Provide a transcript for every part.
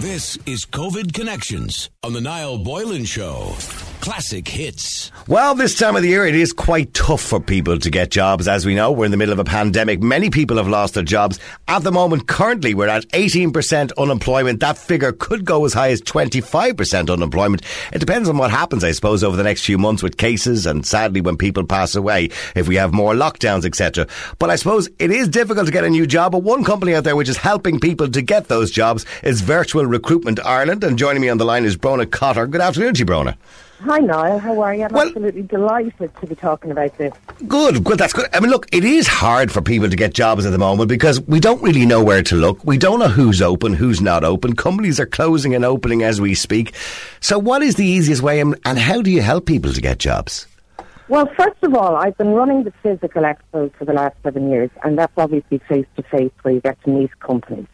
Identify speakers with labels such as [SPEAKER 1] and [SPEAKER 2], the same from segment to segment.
[SPEAKER 1] This is COVID Connections on the Niall Boylan Show. Classic hits.
[SPEAKER 2] Well, this time of the year, it is quite tough for people to get jobs. As we know, we're in the middle of a pandemic. Many people have lost their jobs. At the moment, currently, we're at 18% unemployment. That figure could go as high as 25% unemployment. It depends on what happens, I suppose, over the next few months with cases and sadly when people pass away, if we have more lockdowns, etc. But I suppose it is difficult to get a new job. But one company out there which is helping people to get those jobs is Virtual Recruitment Ireland. And joining me on the line is Bronagh Cotter. Good afternoon to you, Bronagh.
[SPEAKER 3] Hi, Niall. How are you? I'm
[SPEAKER 2] Well-
[SPEAKER 3] absolutely delighted to be talking about this.
[SPEAKER 2] Good, good. That's good. I mean, look, it is hard for people to get jobs at the moment because we don't really know where to look. We don't know who's open, who's not open. Companies are closing and opening as we speak. So, what is the easiest way, and, and how do you help people to get jobs?
[SPEAKER 3] Well, first of all, I've been running the physical expo for the last seven years, and that's obviously face to face where you get to meet companies.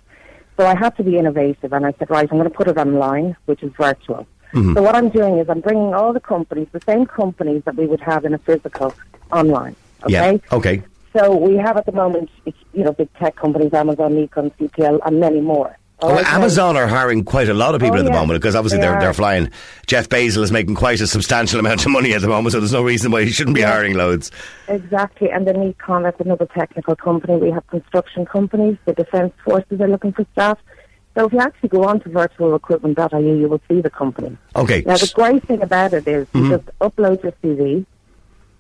[SPEAKER 3] So I had to be innovative, and I said, right, I'm going to put it online, which is virtual.
[SPEAKER 2] Mm-hmm.
[SPEAKER 3] So what I'm doing is I'm bringing all the companies, the same companies that we would have in a physical, online. Okay.
[SPEAKER 2] Yeah. Okay.
[SPEAKER 3] So we have at the moment, you know, big tech companies, Amazon, Nikon, CPL, and many more.
[SPEAKER 2] Well,
[SPEAKER 3] right,
[SPEAKER 2] Amazon are hiring quite a lot of people
[SPEAKER 3] Oh,
[SPEAKER 2] at the
[SPEAKER 3] yeah.
[SPEAKER 2] moment because obviously
[SPEAKER 3] They
[SPEAKER 2] are
[SPEAKER 3] are.
[SPEAKER 2] they're flying. Jeff Bezos is making quite a substantial amount of money at the moment, so there's no reason why he shouldn't be
[SPEAKER 3] Yeah.
[SPEAKER 2] hiring loads.
[SPEAKER 3] Exactly, and then Econ, that's another technical company. We have construction companies, the defence forces are looking for staff. So if you actually go on to virtualrecruitment.ie, you will see the company.
[SPEAKER 2] Okay.
[SPEAKER 3] Now, the great thing about it is
[SPEAKER 2] Mm-hmm.
[SPEAKER 3] you just upload your CV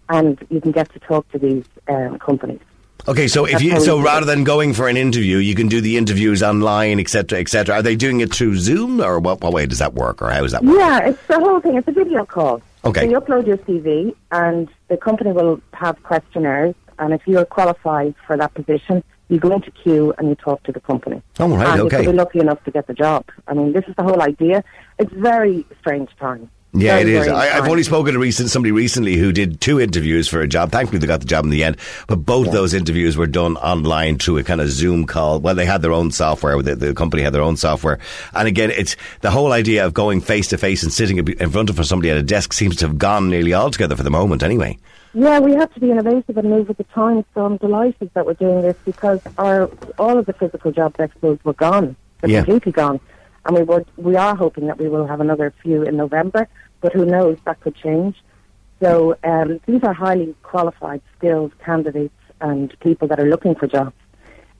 [SPEAKER 3] and you can get to talk to these um, companies.
[SPEAKER 2] Okay, so if you so rather than going for an interview, you can do the interviews online, etc., etc. Are they doing it through Zoom, or what, what way does that work, or how does that work?
[SPEAKER 3] Yeah, it's the whole thing. It's a video call.
[SPEAKER 2] Okay.
[SPEAKER 3] So you upload your CV and the company will have questionnaires and if you're qualified for that position, you go into queue and you talk to the company.
[SPEAKER 2] Oh, right,
[SPEAKER 3] and
[SPEAKER 2] okay.
[SPEAKER 3] you could be lucky enough to get the job. I mean, this is the whole idea. It's very strange time.
[SPEAKER 2] Yeah,
[SPEAKER 3] Very,
[SPEAKER 2] it is. I, I've only spoken to recent somebody recently who did two interviews for a job. Thankfully, they got the job in the end. But both those interviews were done online through a kind of Zoom call. Well, they had their own software. The, the company had their own software. And again, it's the whole idea of going face to face and sitting in front of somebody at a desk seems to have gone nearly altogether for the moment. Anyway.
[SPEAKER 3] Yeah, we have to be innovative and move with the times. So I'm delighted that we're doing this because our all of the physical job expos were gone. They're
[SPEAKER 2] Yeah.
[SPEAKER 3] completely gone. And we were we are hoping that we will have another few in November, but who knows, that could change. So um, these are highly qualified, skilled candidates and people that are looking for jobs.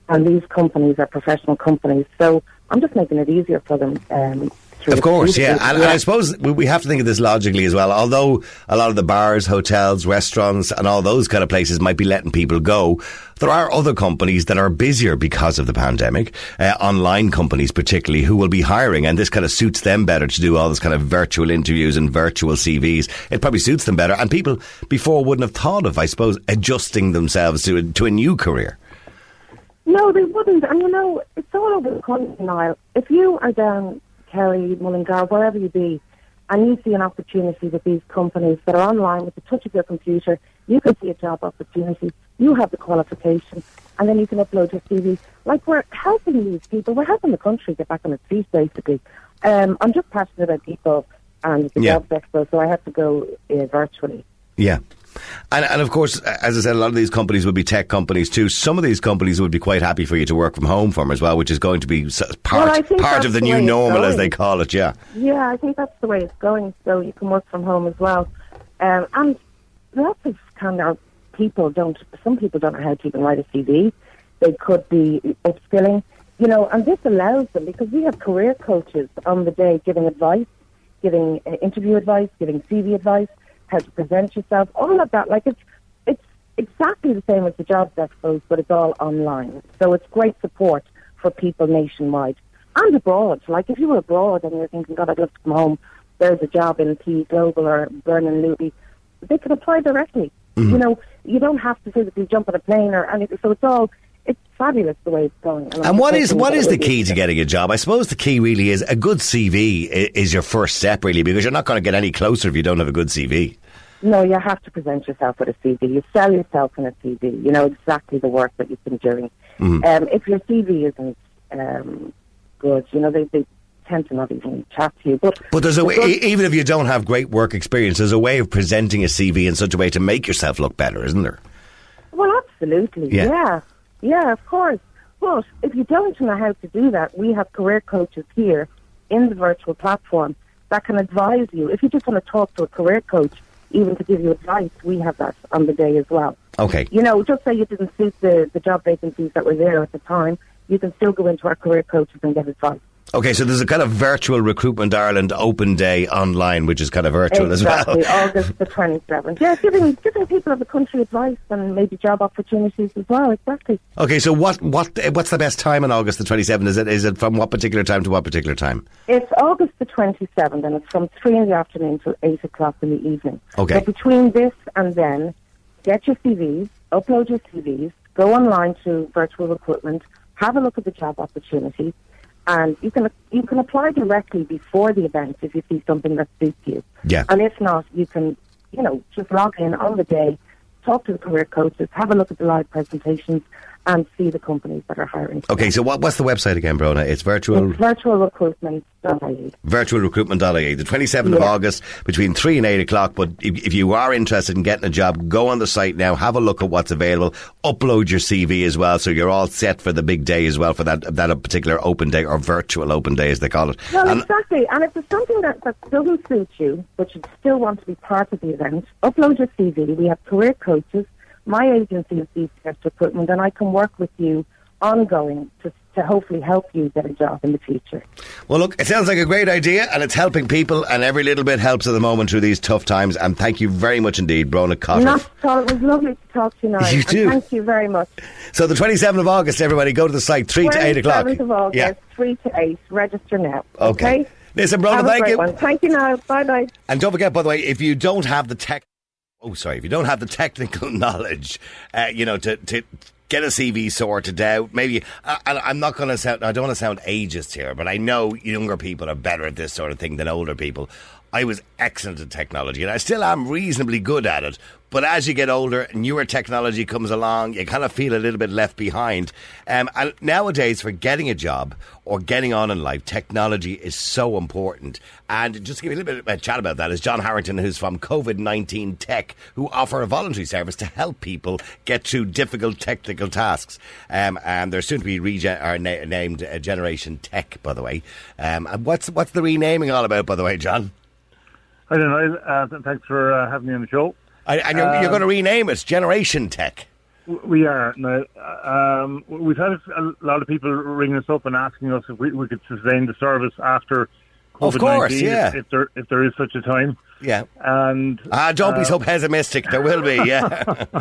[SPEAKER 3] And these companies are professional companies. So I'm just making it easier for them. Um,
[SPEAKER 2] Of course, yeah.
[SPEAKER 3] the-
[SPEAKER 2] And, and I suppose we, we have to think of this logically as well. Although a lot of the bars, hotels, restaurants, and all those kind of places might be letting people go, there are other companies that are busier because of the pandemic, uh, online companies particularly, who will be hiring, and this kind of suits them better to do all this kind of virtual interviews and virtual CVs. It probably suits them better, and people before wouldn't have thought of, I suppose, adjusting themselves to a, to a new career.
[SPEAKER 3] No, they wouldn't. And you know, it's all over the country, Niall. If you are down Kerry, Mullingar, wherever you be, and you see an opportunity with these companies that are online with the touch of your computer, you can see a job opportunity. You have the qualification, and then you can upload your CV. Like we're helping these people. We're helping the country get back on its feet, basically. Um, I'm just passionate about people and the
[SPEAKER 2] Yeah.
[SPEAKER 3] job expo, so I have to go uh, virtually.
[SPEAKER 2] Yeah. And, and of course, as I said, a lot of these companies would be tech companies too. Some of these companies would be quite happy for you to work from home from as well, which is going to be part
[SPEAKER 3] Well,
[SPEAKER 2] part of the
[SPEAKER 3] the
[SPEAKER 2] new normal, as they call it. Yeah.
[SPEAKER 3] Yeah, I think that's the way it's going. So you can work from home as well. Um, and lots of kind of people don't, some people don't know how to even write a CV. They could be upskilling, you know, and this allows them because we have career coaches on the day giving advice, giving uh, interview advice, giving CV advice, how to present yourself, all of that. Like it's, it's exactly the same as the jobs expos, but it's all online. So it's great support for people nationwide and abroad. Like if you were abroad and you're thinking, God, I'd love to come home, there's a job in PE Global or Vernon Luby, they can apply directly. Mm-hmm. You know, you don't have to physically jump on a plane or anything. So it's all, it's fabulous the way it's going. I'm
[SPEAKER 2] And what is what is the key to getting a job? I suppose the key really is a good CV is your first step, really, because you're not going to get any closer if you don't have a good CV.
[SPEAKER 3] No, you have to present yourself with a CV. You sell yourself in a CV. You know exactly the work that you've been doing.
[SPEAKER 2] Mm-hmm.
[SPEAKER 3] Um, if your CV isn't um, good, you know they, they tend to not even chat to you. But
[SPEAKER 2] But there's a way,
[SPEAKER 3] good-
[SPEAKER 2] even if you don't have great work experience, there's a way of presenting a CV in such a way to make yourself look better, isn't there?
[SPEAKER 3] Well, absolutely.
[SPEAKER 2] Yeah.
[SPEAKER 3] Yeah. Yeah. of course. But if you don't know how to do that, we have career coaches here in the virtual platform that can advise you. If you just want to talk to a career coach, even to give you advice, we have that on the day as well.
[SPEAKER 2] Okay.
[SPEAKER 3] You know, just say you didn't suit the, the job vacancies that were there at the time, you can still go into our career coaches and get advice.
[SPEAKER 2] Okay, so there's a kind of virtual Recruitment Ireland open day online, which is kind of virtual
[SPEAKER 3] exactly,
[SPEAKER 2] as well.
[SPEAKER 3] August the 27th. Yeah, giving, giving people of the country advice and maybe job opportunities as well, exactly.
[SPEAKER 2] Okay, so what what eh, what's the best time on August the 27th? Is it is it from what particular time to what particular time?
[SPEAKER 3] It's August the 27th and it's from 3 in the afternoon till 8 o'clock in the evening.
[SPEAKER 2] Okay.
[SPEAKER 3] So between this and then, get your CVs, upload your CVs, go online to virtual recruitment, have a look at the job opportunities, and you can you can apply directly before the event if you see something that suits you.
[SPEAKER 2] Yeah.
[SPEAKER 3] And if not, you can you know just log in on the day, talk to the career coaches, have a look at the live presentations, and see the companies that are hiring.
[SPEAKER 2] Okay, so what, what's the website again, Bronagh? It's virtual
[SPEAKER 3] It's virtualrecruitment.ie.
[SPEAKER 2] virtualrecruitment.ie. The 27th of August between 3 and 8 o'clock. But if, if you are interested in getting a job, go on the site now, have a look at what's available, upload your CV as well, so you're all set for the big day as well for that that particular open day or virtual open day as they call it.
[SPEAKER 3] Well,
[SPEAKER 2] And-
[SPEAKER 3] exactly. And if there's something that, that doesn't suit you, but you still want to be part of the event, upload your CV. We have career coaches. My agency is DCS Recruitment, and I can work with you ongoing to, to hopefully help you get a job in the future.
[SPEAKER 2] Well, look, it sounds like a great idea, and it's helping people, and every little bit helps at the moment through these tough times. And thank you very much indeed, Bronagh Cotter.
[SPEAKER 3] Not at all. It was lovely to talk to you now.
[SPEAKER 2] You too.
[SPEAKER 3] Thank you very much.
[SPEAKER 2] So the 27th of August, everybody, go to the site, 3 to 8 o'clock.
[SPEAKER 3] 27th of August,
[SPEAKER 2] Yeah.
[SPEAKER 3] 3 to 8. Register now.
[SPEAKER 2] Okay.
[SPEAKER 3] Okay?
[SPEAKER 2] Listen,
[SPEAKER 3] Bronagh,
[SPEAKER 2] thank you.
[SPEAKER 3] One. Thank you now. Bye-bye.
[SPEAKER 2] And don't forget, by the way, if you don't have the tech, oh, sorry, if you don't have the technical knowledge, uh, you know, to, to get a CV sorted out, maybe, I, I'm not going to sound, I don't want to sound ageist here, but I know younger people are better at this sort of thing than older people. I was excellent at technology and I still am reasonably good at it. But as you get older, newer technology comes along, you kind of feel a little bit left behind. Um, and nowadays, for getting a job or getting on in life, technology is so important. And just to give you a little bit of a chat about that is John Harrington, who's from COVID 19 Tech, who offer a voluntary service to help people get through difficult technical tasks. Um, and they're soon to be rege- or na- named uh, Generation Tech, by the way. Um, and what's, what's the renaming all about, by the way, John?
[SPEAKER 4] I don't know. Uh, thanks for uh, having me on the show.
[SPEAKER 2] I, and you're, you're
[SPEAKER 4] Um,
[SPEAKER 2] going to rename it Generation Tech.
[SPEAKER 4] We are now. Um, we've had a lot of people ringing us up and asking us if we, we could sustain the service after COVID-19,
[SPEAKER 2] Of course, yeah.
[SPEAKER 4] if, if there if there is such a time.
[SPEAKER 2] Yeah.
[SPEAKER 4] And
[SPEAKER 2] Ah, don't be
[SPEAKER 4] uh,
[SPEAKER 2] so pessimistic. There will be, yeah.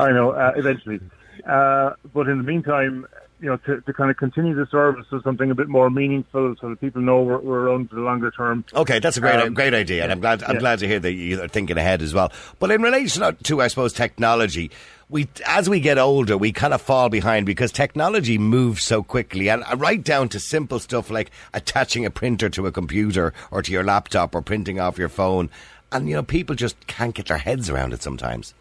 [SPEAKER 4] I know uh, eventually. Uh, but in the meantime, you know, to, to kind of continue the service with something a bit more meaningful, so that people know we're, we're around for the longer term.
[SPEAKER 2] Okay, that's a great,
[SPEAKER 4] Um,
[SPEAKER 2] great idea, and I'm glad. I'm
[SPEAKER 4] yeah.
[SPEAKER 2] glad to hear that you're thinking ahead as well. But in relation to, I suppose, technology, we as we get older, we kind of fall behind because technology moves so quickly, and uh, right down to simple stuff like attaching a printer to a computer or to your laptop or printing off your phone, and you know, people just can't get their heads around it sometimes.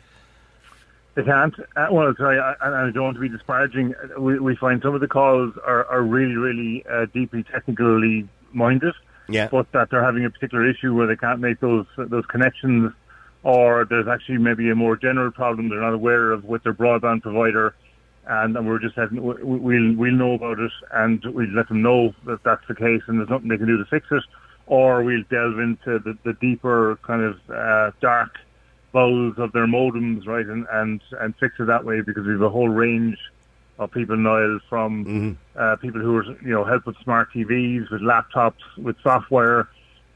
[SPEAKER 4] They can't. Uh, well, sorry, I, I I don't want to be disparaging. We, we find some of the calls are, are really, really uh, deeply technically minded,
[SPEAKER 2] Yeah.
[SPEAKER 4] but that they're having a particular issue where they can't make those those connections, or there's actually maybe a more general problem they're not aware of with their broadband provider, and, and we're just having, we- we'll we'll know about it and we'll let them know that that's the case and there's nothing they can do to fix it, or we'll delve into the, the deeper kind of uh, dark bowels of their modems, right, and, and, and fix it that way because we have a whole range of people, Niall, from uh, people who are, you know, help with smart TVs, with laptops, with software,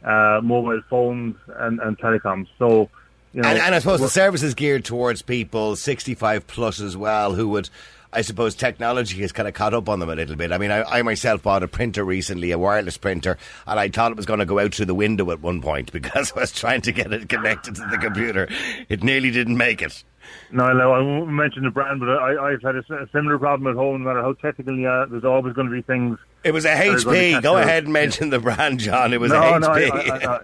[SPEAKER 4] uh, mobile phones, and, and telecoms. So, you know,
[SPEAKER 2] And, and I suppose the service is geared towards people 65 plus as well, who would, I suppose, technology has kind of caught up on them a little bit. I mean, I, I myself bought a printer recently, a wireless printer, and I thought it was going to go out through the window at one point because I was trying to get it connected to the computer. It nearly didn't make it.
[SPEAKER 4] No, no, I won't mention the brand, but I, I've had a similar problem at home. No matter how technical you are, there's always going to be things.
[SPEAKER 2] It was a
[SPEAKER 4] They're going to
[SPEAKER 2] HP. Go ahead and mention the brand, John. It was
[SPEAKER 4] no,
[SPEAKER 2] a
[SPEAKER 4] no,
[SPEAKER 2] HP.
[SPEAKER 4] I, I, I,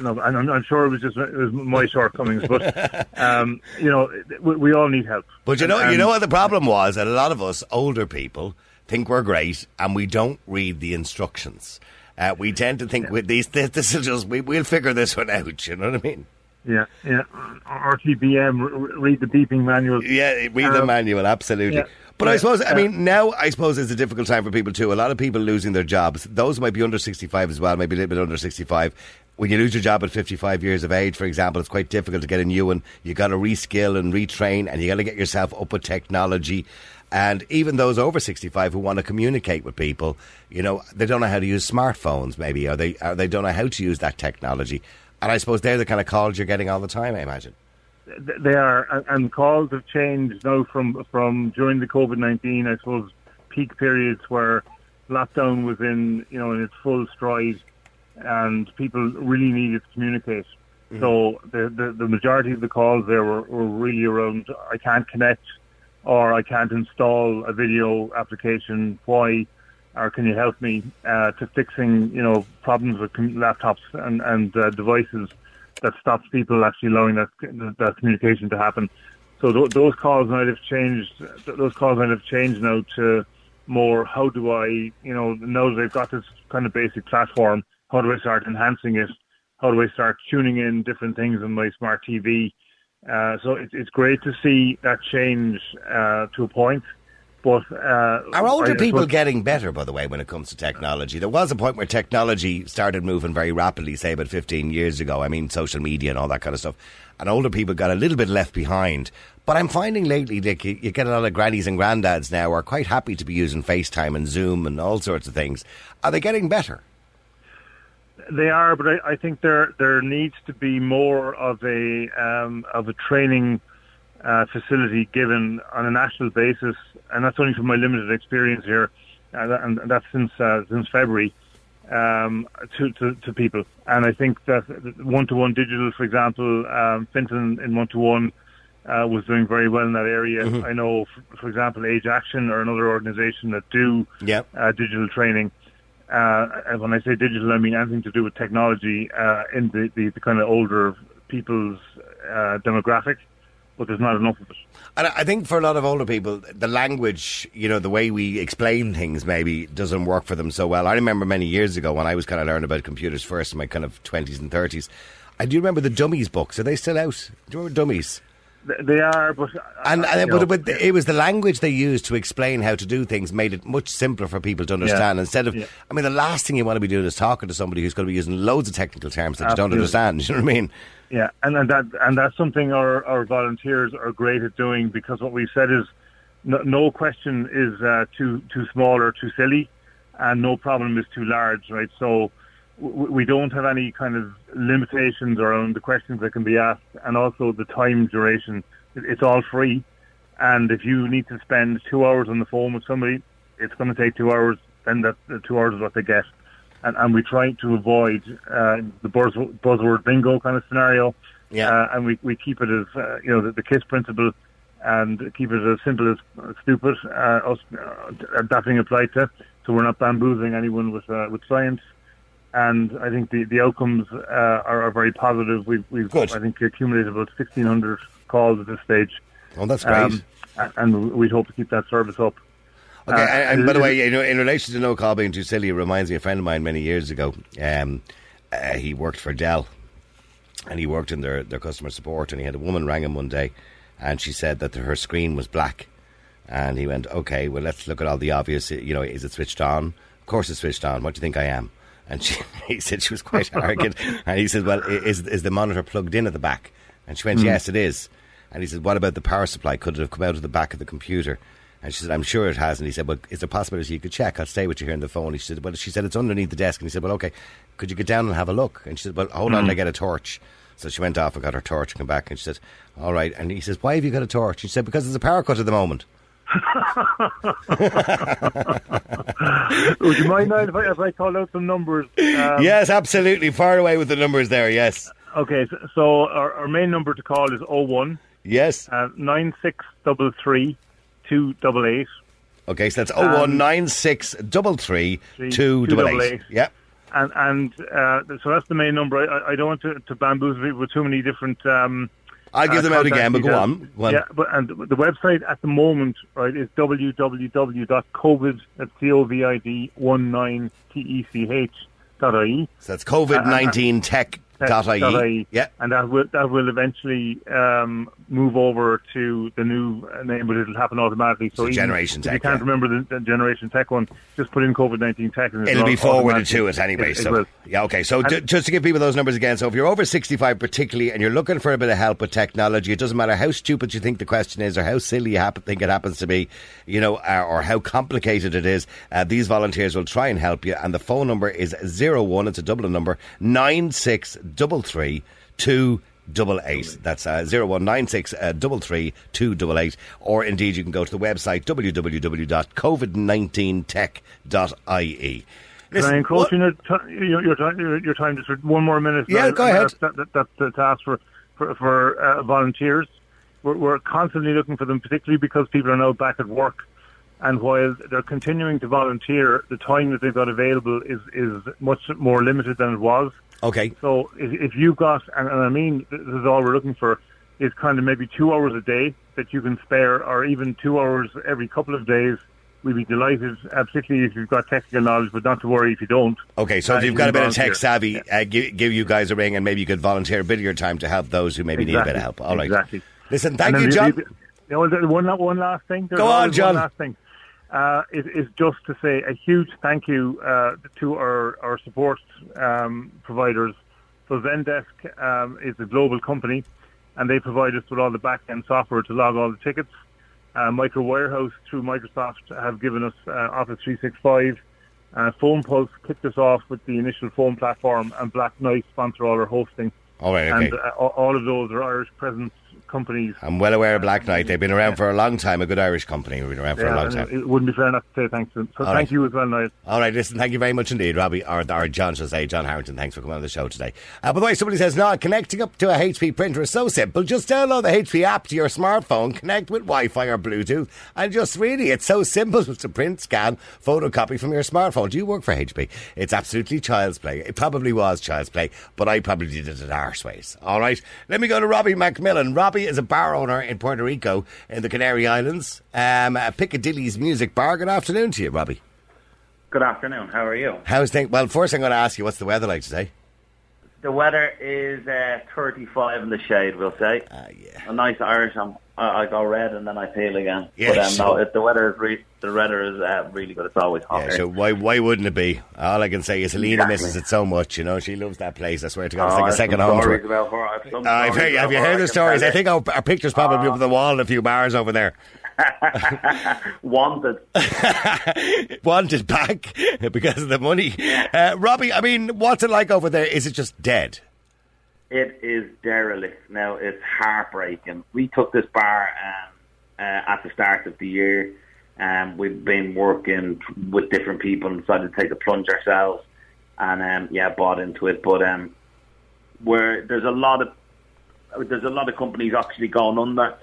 [SPEAKER 4] no, and I'm, I'm sure it was just it was my shortcomings, but um, you know, we, we all need help.
[SPEAKER 2] But you know,
[SPEAKER 4] And-
[SPEAKER 2] you know what the problem was? That a lot of us older people think we're great, and we don't read the instructions. Uh, we tend to think with these, this, this will just we, we'll figure this one out. You know what I mean?
[SPEAKER 4] Yeah, yeah. RTBM, read the beeping manual.
[SPEAKER 2] Yeah, read the
[SPEAKER 4] Um,
[SPEAKER 2] manual, absolutely.
[SPEAKER 4] yeah,
[SPEAKER 2] But I suppose, I
[SPEAKER 4] uh,
[SPEAKER 2] mean, now I suppose it's a difficult time for people too. A lot of people losing their jobs. Those might be under 65 as well, maybe a little bit under 65. When you lose your job at 55 years of age, for example, it's quite difficult to get a new one. you got to reskill and retrain, and you got to get yourself up with technology. And even those over 65 who want to communicate with people, you know, they don't know how to use smartphones, maybe, or they, or they don't know how to use that technology. And I suppose they're the kind of calls you're getting all the time, I imagine.
[SPEAKER 4] They are, and- calls have changed now from from during the COVID nineteen. I suppose peak periods where lockdown was in, you know, in its full stride, and people really needed to communicate. Mm-hmm. So the, the the majority of the calls there were, were really around I can't connect, or I can't install a video application. Why? Or can you help me uh, to fixing, you know, problems with com- laptops and and uh, devices that stops people actually allowing that that communication to happen. So th- those calls might have changed. Th- those calls might have changed now to more. How do I, you know, now they've got this kind of basic platform, how do I start enhancing it? How do I start tuning in different things on my smart TV? Uh, so it's it's great to see that change uh, to a point. But uh,
[SPEAKER 2] Are older
[SPEAKER 4] I-
[SPEAKER 2] people
[SPEAKER 4] suppose-
[SPEAKER 2] getting better, by the way, when it comes to technology? There was a point where technology started moving very rapidly, say about 15 years ago. I mean, social media and all that kind of stuff. And older people got a little bit left behind. But I'm finding lately, Dick, you, you get a lot of grannies and granddads now who are quite happy to be using FaceTime and Zoom and all sorts of things. Are they getting better?
[SPEAKER 4] They are, but I, I think there there needs to be more of a um, of a training uh, facility given on a national basis, and that's only from my limited experience here, and, that- and that's since uh, since February um, to, to to people. And I think that one to one digital, for example, um, Finton in one to one. Uh, was doing very well in that area. I know, for, for example, Age Action or another organisation that do
[SPEAKER 2] Yep.
[SPEAKER 4] uh, digital training. Uh, and when I say digital, I mean anything to do with technology uh, in the, the, the kind of older people's uh, demographic, but there's not enough of it.
[SPEAKER 2] And I think for a lot of older people, the language, you know, the way we explain things maybe doesn't work for them so well. I remember many years ago when I was kind of learning about computers first in my kind of 20s and 30s. I do remember the Dummies books. Are they still out? Do you remember Dummies?
[SPEAKER 4] Th- They are, but uh,
[SPEAKER 2] And,
[SPEAKER 4] you
[SPEAKER 2] and
[SPEAKER 4] know,
[SPEAKER 2] but, but it was the language they used to explain how to do things made it much simpler for people to understand. Instead of,
[SPEAKER 4] Yeah.
[SPEAKER 2] I mean, the last thing you want to be doing is talking to somebody who's going to be using loads of technical terms that you don't understand. You know what I mean?
[SPEAKER 4] Yeah, and, and that and that's something our, our volunteers are great at doing because what we've said is no, no question is uh, too too small or too silly, and no problem is too large, right? So we don't have any kind of limitations around the questions that can be asked, and also the time duration. It's all free, and if you need to spend two hours on the phone with somebody, it's going to take two hours. Then that the two hours is what they get and, and we try to avoid uh, the buzz, buzzword bingo kind of scenario.
[SPEAKER 2] Yeah.
[SPEAKER 4] Uh, and we, we keep it as, uh, you know, the, the KISS principle and keep it as simple as uh, stupid, uh, us, uh, that being applied to. So we're not bamboozling anyone with, uh, with science. And I think the, the outcomes uh, are, are very positive. We've, we've
[SPEAKER 2] Good.
[SPEAKER 4] I think, accumulated about 1,600 calls at this stage.
[SPEAKER 2] Oh, that's great.
[SPEAKER 4] Um, and we'd hope to keep that service up.
[SPEAKER 2] Okay,
[SPEAKER 4] Uh,
[SPEAKER 2] and, and by the way, you know, in relation to no call being too silly, it reminds me of a friend of mine many years ago. Um, uh, he worked for Dell, and he worked in their, their customer support. And he had a woman rang him one day, and she said that her screen was black. And he went, "Okay, well, let's look at all the obvious. You know, is it switched on? Of course, it's switched on. What do you think I am?" And she, he said she was quite arrogant. And he said, "Well, is is the monitor plugged in at the back?" And she went, hmm. "Yes, it is." And he said, "What about the power supply? Could it have come out of the back of the computer?" And she said, "I'm sure it has." And he said, "Well, is there a possibility you could check? I'll stay with you here on the phone." He said, "Well," she said, "It's underneath the desk." And he said, "Well, okay, could you get down and have a look?" And she said, "Well, hold on, till I get a torch." So she went off and got her torch and came back and she said, "All right." And he says, "Why have you got a torch?" She said, "Because there's a power cut at the moment."
[SPEAKER 4] Would you mind now if I, if I call out some numbers? Um,
[SPEAKER 2] yes, absolutely. Far away with the numbers there. Yes,
[SPEAKER 4] Okay, so, so our, our main number to call is 01
[SPEAKER 2] yes.
[SPEAKER 4] uh, 9633 288.
[SPEAKER 2] Okay, so that's oh one nine six double three two double eight. Yeah.
[SPEAKER 4] And, and uh, so that's the main number. I, I don't want to, to bamboozle people with too many different. Um,
[SPEAKER 2] I'll give
[SPEAKER 4] uh,
[SPEAKER 2] them out again, but go
[SPEAKER 4] details.
[SPEAKER 2] on.
[SPEAKER 4] Yeah, but and the website at the moment, right, is www.covid, that's C-O-V-I-D, 19 T-E-C-H dot I-E.
[SPEAKER 2] So that's COVID nineteen tech Tech.ie. Yeah.
[SPEAKER 4] and that will that will eventually um, move over to the new name, but it'll happen automatically. So
[SPEAKER 2] So Generation
[SPEAKER 4] if
[SPEAKER 2] Tech,
[SPEAKER 4] you can't
[SPEAKER 2] yeah.
[SPEAKER 4] remember the, the Generation Tech one, just put in COVID nineteen Tech, and
[SPEAKER 2] It'll be forwarded to it anyway.
[SPEAKER 4] It, it
[SPEAKER 2] so
[SPEAKER 4] will.
[SPEAKER 2] yeah, okay. So ju- just to give people those numbers again. So if you're over 65, particularly, and you're looking for a bit of help with technology, it doesn't matter how stupid you think the question is or how silly you happen, think it happens to be, you know, uh, or how complicated it is. Uh, these volunteers will try and help you. And the phone number is zero one. It's a Dublin number nine six double three two. That's uh, zero one nine six uh, double three two double eight. Or indeed, you can go to the website www.covid19tech.ie.
[SPEAKER 4] Can I encroach in your, ti your, your, ti- your, your time just for one more minute?
[SPEAKER 2] Yeah,
[SPEAKER 4] I-
[SPEAKER 2] go
[SPEAKER 4] I-
[SPEAKER 2] ahead.
[SPEAKER 4] That, that, that's the task for for, for uh, volunteers. We're, we're constantly looking for them, particularly because people are now back at work. And while they're continuing to volunteer, the time that they've got available is is much more limited than it was.
[SPEAKER 2] Okay.
[SPEAKER 4] So if, if you've got, and, and I mean, this is all we're looking for, is kind of maybe two hours a day that you can spare, or even two hours every couple of days. We'd be delighted, uh, particularly if you've got technical knowledge, but not to worry if you don't.
[SPEAKER 2] Okay, so
[SPEAKER 4] Uh,
[SPEAKER 2] if you've got a bit of tech savvy, uh, give, give you guys a ring and maybe you could volunteer a bit of your time to help those who maybe need a bit of help. All right.
[SPEAKER 4] Exactly.
[SPEAKER 2] Listen, thank you, John.
[SPEAKER 4] the- you know, one, one last thing. There's
[SPEAKER 2] Go on, John.
[SPEAKER 4] One last thing. Uh, is, is just to say a huge thank you uh, to our, our support um, providers. So Zendesk um, is a global company, and they provide us with all the back-end software to log all the tickets. Uh, Micro Warehouse through Microsoft have given us uh, Office 365. Uh, Phone Pulse kicked us off with the initial phone platform, and Blacknight sponsor all our hosting.
[SPEAKER 2] All right, okay.
[SPEAKER 4] And uh, all- all of those are Irish presence companies.
[SPEAKER 2] I'm well aware of Blacknight. They've been around for a long time, a good Irish company. We've been around for a long time.
[SPEAKER 4] it wouldn't be fair not to say thanks to them. So
[SPEAKER 2] All
[SPEAKER 4] thank
[SPEAKER 2] right.
[SPEAKER 4] you as well, Niall.
[SPEAKER 2] All right, listen, thank you very much indeed, Robbie, or, or John should say, John Harrington. Thanks for coming on the show today. Uh, by the way, somebody says, no, connecting up to a HP printer is so simple. Just download the HP app to your smartphone, connect with Wi Fi or Bluetooth, and just really, it's so simple to print, scan, photocopy from your smartphone. Do you work for HP? It's absolutely child's play. It probably was child's play, but I probably did it at arseways. All right, let me go to Robbie McMillen. Robbie is a bar owner in Puerto Rico in the Canary Islands, um, uh, Piccadilly's Music Bar. Good afternoon to you, Robbie.
[SPEAKER 5] Good afternoon. How are you?
[SPEAKER 2] How's things? Well, first I'm going to ask you, what's the weather like today?
[SPEAKER 5] The weather is uh, 35 in the shade, we'll say.
[SPEAKER 2] Ah, yeah.
[SPEAKER 5] A nice Irish. I'm, I, I go red and then I peel again.
[SPEAKER 2] Yeah,
[SPEAKER 5] but um,
[SPEAKER 2] so-
[SPEAKER 5] no, it, the weather is re- the weather is uh, really good. It's always hot.
[SPEAKER 2] Yeah,
[SPEAKER 5] here.
[SPEAKER 2] so why why wouldn't it be? All I can say is Helena
[SPEAKER 5] Exactly.
[SPEAKER 2] misses it so much. You know, she loves that place. I swear to God, it's
[SPEAKER 5] Oh,
[SPEAKER 2] like a second home to her.
[SPEAKER 5] about her. I have
[SPEAKER 2] Uh, I've
[SPEAKER 5] stories
[SPEAKER 2] heard, have you heard the stories? I think our, our picture's probably up on the wall in a few bars over there.
[SPEAKER 5] Wanted.
[SPEAKER 2] Wanted back because of the money. Uh, Robbie, I mean, what's it like over there? Is it just dead?
[SPEAKER 5] It is derelict now. It's heartbreaking. We took this bar um, uh, at the start of the year. Um, we've been working with different people and decided to take the plunge ourselves, and um, yeah, bought into it. But um, where there's a lot of there's a lot of companies actually going under.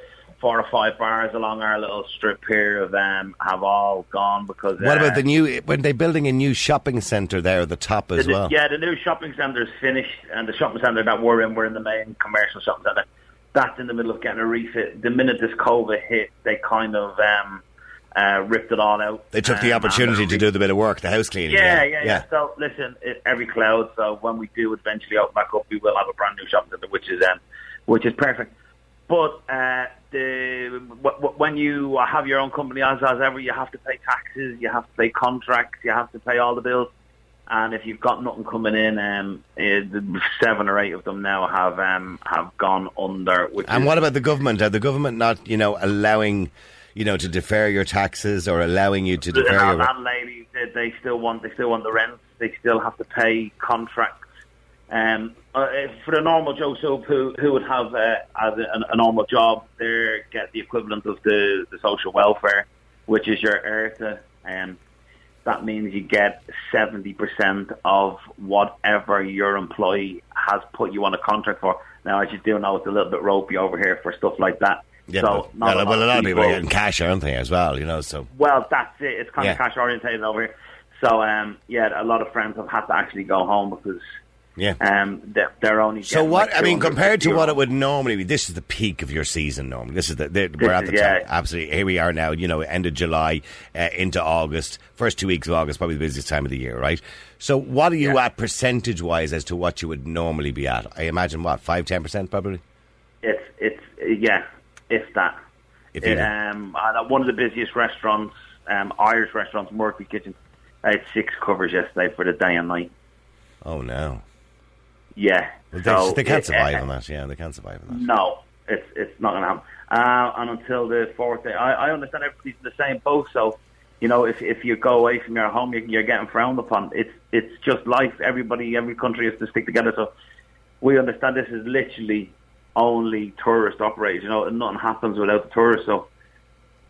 [SPEAKER 5] Four or five bars along our little strip here of them have all gone because.
[SPEAKER 2] What
[SPEAKER 5] uh,
[SPEAKER 2] about the new? When they're building a new shopping centre there at the top as
[SPEAKER 5] the-
[SPEAKER 2] well.
[SPEAKER 5] Yeah, the new shopping centre is finished, and the shopping centre that we're in, we're in the main commercial shopping centre. That's in the middle of getting a refit. The minute this COVID hit, they kind of um, uh, ripped it all out.
[SPEAKER 2] They took the
[SPEAKER 5] Um,
[SPEAKER 2] opportunity to do the bit of work, the house cleaning.
[SPEAKER 5] Yeah, yeah, yeah. So listen, it, every cloud. So when we do eventually open back up, we will have a brand new shopping centre, which is um, which is perfect. But uh, the w- w- when you have your own company, as as ever, you have to pay taxes, you have to pay contracts, you have to pay all the bills. And if you've got nothing coming in, um, eh, seven or eight of them now have um, have gone under. Which
[SPEAKER 2] And
[SPEAKER 5] is,
[SPEAKER 2] what about the government? Are the government not, you know, allowing, you know, to defer your taxes or allowing you to defer your?
[SPEAKER 5] landlady, they still want they still want the rent. They still have to pay contracts. Um, uh, for a normal Joe Soap who who would have uh, as a, a normal job, they get the equivalent of the, the social welfare, which is your ERTA. Um, that means you get seventy percent of whatever your employee has put you on a contract for. Now, as you do know, it's a little bit ropey over here for stuff like that.
[SPEAKER 2] Yeah,
[SPEAKER 5] so
[SPEAKER 2] but, well, well, a lot of people are getting cash, aren't they, as well? You know, so
[SPEAKER 5] well, that's it. It's kind
[SPEAKER 2] Yeah.
[SPEAKER 5] of cash orientated over here. So, um, yeah, a lot of friends have had to actually go home because
[SPEAKER 2] Yeah.
[SPEAKER 5] Um, they're, they're only.
[SPEAKER 2] So what? I mean, compared to what it would normally be, this is the peak of your season. Normally, this is the, the we're at the
[SPEAKER 5] yeah.
[SPEAKER 2] top. Absolutely, here we are now. You know, end of July uh, into August. First two weeks of August, probably the busiest time of the year, right? So, what are you
[SPEAKER 5] Yeah.
[SPEAKER 2] at percentage wise as to what you would normally be at? I imagine what five, ten percent, probably.
[SPEAKER 5] It's it's yeah, if that.
[SPEAKER 2] If
[SPEAKER 5] It, um, one of the busiest restaurants, um, Irish restaurants, Murphy Kitchen. I had six covers yesterday for the day and night.
[SPEAKER 2] Oh no,
[SPEAKER 5] Yeah,
[SPEAKER 2] they,
[SPEAKER 5] So
[SPEAKER 2] they can't
[SPEAKER 5] it-
[SPEAKER 2] survive
[SPEAKER 5] uh,
[SPEAKER 2] on that. Yeah, they can't survive on that.
[SPEAKER 5] No, it's it's not going to happen. Uh, and until the fourth day, I, I understand everybody's in the same boat. So, you know, if if you go away from your home, you, you're getting frowned upon. It's it's just life. Everybody, every country has to stick together. So, we understand this is literally only tourist operated. You know, nothing happens without the tourists. So,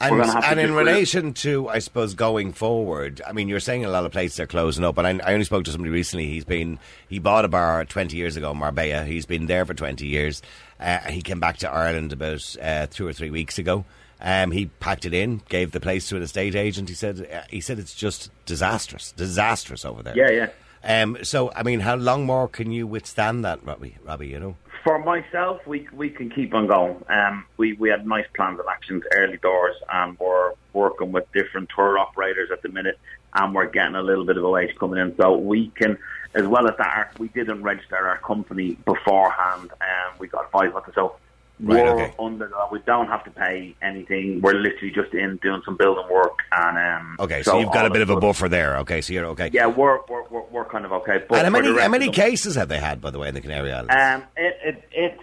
[SPEAKER 2] And,
[SPEAKER 5] We're gonna to
[SPEAKER 2] and in relation to, I suppose, going forward, I mean, you're saying a lot of places are closing up, and I, I only spoke to somebody recently. He's been, he bought a bar 20 years ago, Marbella. He's been there for 20 years. Uh, he came back to Ireland about uh, two or three weeks ago. Um, he packed it in, gave the place to an estate agent. He said, uh, he said it's just disastrous, disastrous over there.
[SPEAKER 5] yeah, yeah.
[SPEAKER 2] Um, so, I mean, how long more can you withstand that, Robbie? Robbie, you know?
[SPEAKER 5] For myself, we we can keep on going. Um, we we had nice plans of actions early doors, and we're working with different tour operators at the minute, and we're getting a little bit of a wage coming in, so we can. As well as that, we didn't register our company beforehand, and we got advice on it. So
[SPEAKER 2] Right,
[SPEAKER 5] we're
[SPEAKER 2] okay.
[SPEAKER 5] under. that. We don't have to pay anything. We're literally just in doing some building work, and um,
[SPEAKER 2] Okay, so, you've got a bit of a buffer there. Okay, so you're okay.
[SPEAKER 5] Yeah, we're we're, we're, we're kind of okay. But
[SPEAKER 2] and how many, how many cases have they had, by the way, in the Canary Islands?
[SPEAKER 5] um, it, it, it,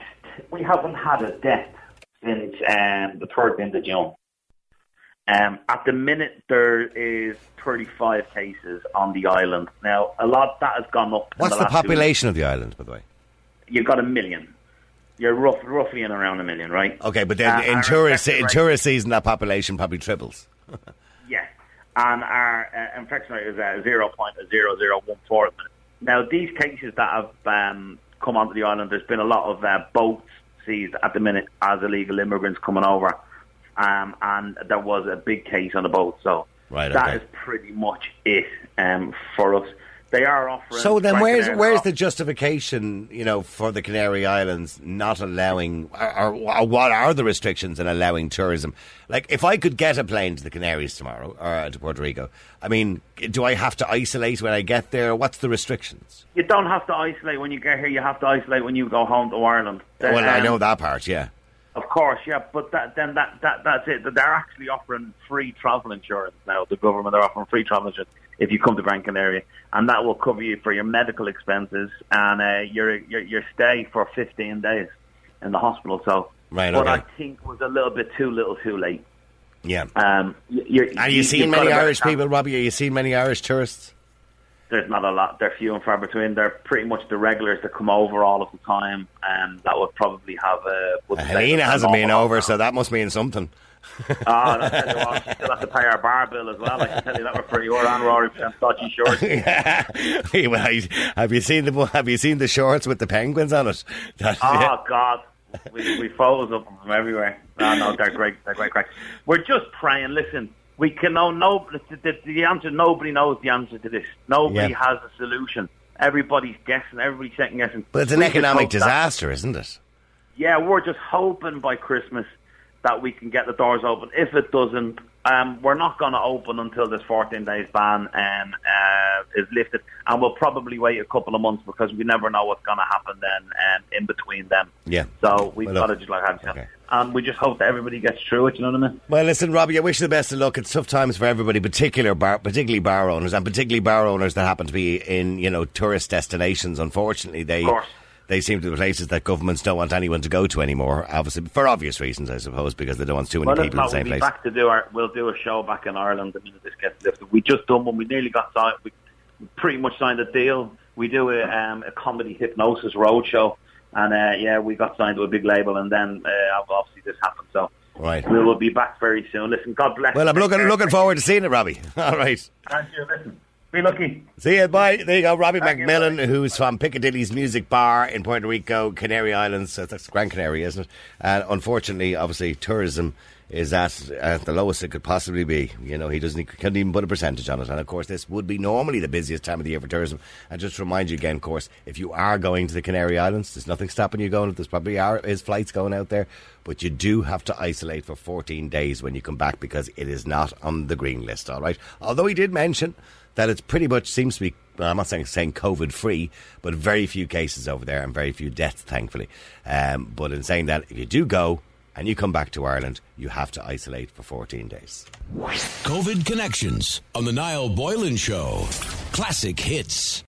[SPEAKER 5] we haven't had a death since um, the third end of June. Um, at the minute, there is 35 cases on the island. Now, a lot that has gone up. in
[SPEAKER 2] What's the
[SPEAKER 5] last two
[SPEAKER 2] population of the island, by the way?
[SPEAKER 5] You've got a million. You're rough, roughly in around a million, right?
[SPEAKER 2] Okay, but then
[SPEAKER 5] Uh,
[SPEAKER 2] in tourist in tourist season, that population probably triples.
[SPEAKER 5] Yeah, and our uh, infection rate is at zero point zero zero one four. Now, these cases that have um, come onto the island, there's been a lot of uh, boats seized at the minute as illegal immigrants coming over, um, and there was a big case on the boat. So
[SPEAKER 2] Right,
[SPEAKER 5] that
[SPEAKER 2] okay.
[SPEAKER 5] is pretty much it um, for us. They are offering.
[SPEAKER 2] So then, where's where's
[SPEAKER 5] Aaron
[SPEAKER 2] the justification, you know, for the Canary Islands not allowing, or, or, or what are the restrictions in allowing tourism? Like, if I could get a plane to the Canaries tomorrow or to Puerto Rico, I mean, do I have to isolate when I get there? What's the restrictions?
[SPEAKER 5] You don't have to isolate when you get here. You have to isolate when you go home to Ireland.
[SPEAKER 2] well, I
[SPEAKER 5] Um,
[SPEAKER 2] know that part, yeah.
[SPEAKER 5] Of course, yeah, but that, then that, that that's it. They're actually offering free travel insurance now. The government are offering free travel insurance if you come to Gran Canaria, and that will cover you for your medical expenses and uh, your, your your stay for 15 days in the hospital. So,
[SPEAKER 2] Right,
[SPEAKER 5] what
[SPEAKER 2] okay.
[SPEAKER 5] I think was a little bit too little, too late.
[SPEAKER 2] Yeah.
[SPEAKER 5] Um, you, you're,
[SPEAKER 2] Are you seeing
[SPEAKER 5] you've
[SPEAKER 2] many
[SPEAKER 5] got a better
[SPEAKER 2] Irish people, Robbie? Are you seeing many Irish tourists?
[SPEAKER 5] There's not a lot. They're few and far between. They're pretty much the regulars that come over all of the time, and that would probably have a.
[SPEAKER 2] Uh, Helena hasn't been over,
[SPEAKER 5] amount.
[SPEAKER 2] so that must mean something.
[SPEAKER 5] Ah, tell you what, still have to pay our bar bill as well. I can tell you that we're pretty or and Rory and dodgy shorts.
[SPEAKER 2] Yeah. well, have you seen the Have you seen the shorts with the penguins on it? That-
[SPEAKER 5] Oh God, we we photos them from everywhere. No, no, they're great. They're great, great. We're just praying. Listen, we can know no. The, the, the answer. Nobody knows the answer to this. Nobody
[SPEAKER 2] Yeah.
[SPEAKER 5] has a solution. Everybody's guessing. Everybody's second guessing.
[SPEAKER 2] But it's an
[SPEAKER 5] We
[SPEAKER 2] economic disaster, isn't it?
[SPEAKER 5] yeah, we're just hoping by Christmas that we can get the doors open. If it doesn't, um, we're not going to open until this 14 days ban um, uh, is lifted, and we'll probably wait a couple of months because we never know what's going to happen then um, in between them.
[SPEAKER 2] Yeah.
[SPEAKER 5] So we've
[SPEAKER 2] Well,
[SPEAKER 5] got to just like have
[SPEAKER 2] okay.
[SPEAKER 5] and we just hope that everybody gets through it. You know what I mean?
[SPEAKER 2] Well, listen, Robbie, I wish you the best of luck. It's tough times for everybody, particular bar, particularly bar owners, and particularly bar owners that happen to be in you know tourist destinations. Unfortunately, they
[SPEAKER 5] Of course.
[SPEAKER 2] They seem to be places that governments don't want anyone to go to anymore. Obviously, for obvious reasons, I suppose, because they don't want too many
[SPEAKER 5] Well,
[SPEAKER 2] people in the same
[SPEAKER 5] we'll be
[SPEAKER 2] place.
[SPEAKER 5] back to do our. We'll do a show back in Ireland the minute this gets lifted. We just done one. We nearly got signed. We pretty much signed a deal. We do a, um, a comedy hypnosis roadshow, and uh, yeah, we got signed to a big label, and then uh, obviously this happened. So
[SPEAKER 2] Right.
[SPEAKER 5] we will be back very soon. Listen, God bless.
[SPEAKER 2] Well, I'm looking looking forward to seeing it, Robbie. All right.
[SPEAKER 5] Thank you. Listen. Be lucky.
[SPEAKER 2] See you. Bye. There you go. Robbie
[SPEAKER 5] Thank
[SPEAKER 2] McMillen,
[SPEAKER 5] bye.
[SPEAKER 2] who's from Piccadilly's Music Bar in Puerto Rico, Canary Islands. That's Gran Canary, isn't it? And unfortunately, obviously, tourism is at, at the lowest it could possibly be. You know, he doesn't he couldn't even put a percentage on it. And of course, this would be normally the busiest time of the year for tourism. And just to remind you again, of course, if you are going to the Canary Islands, there's nothing stopping you going. There's probably are is flights going out there, but you do have to isolate for 14 days when you come back because it is not on the green list. All right. Although he did mention that it's pretty much seems to be. I'm not saying saying COVID free, but very few cases over there and very few deaths, thankfully. Um, but in saying that, if you do go and you come back to Ireland, you have to isolate for 14 days.
[SPEAKER 1] COVID Connections on the Niall Boylan Show. Classic hits.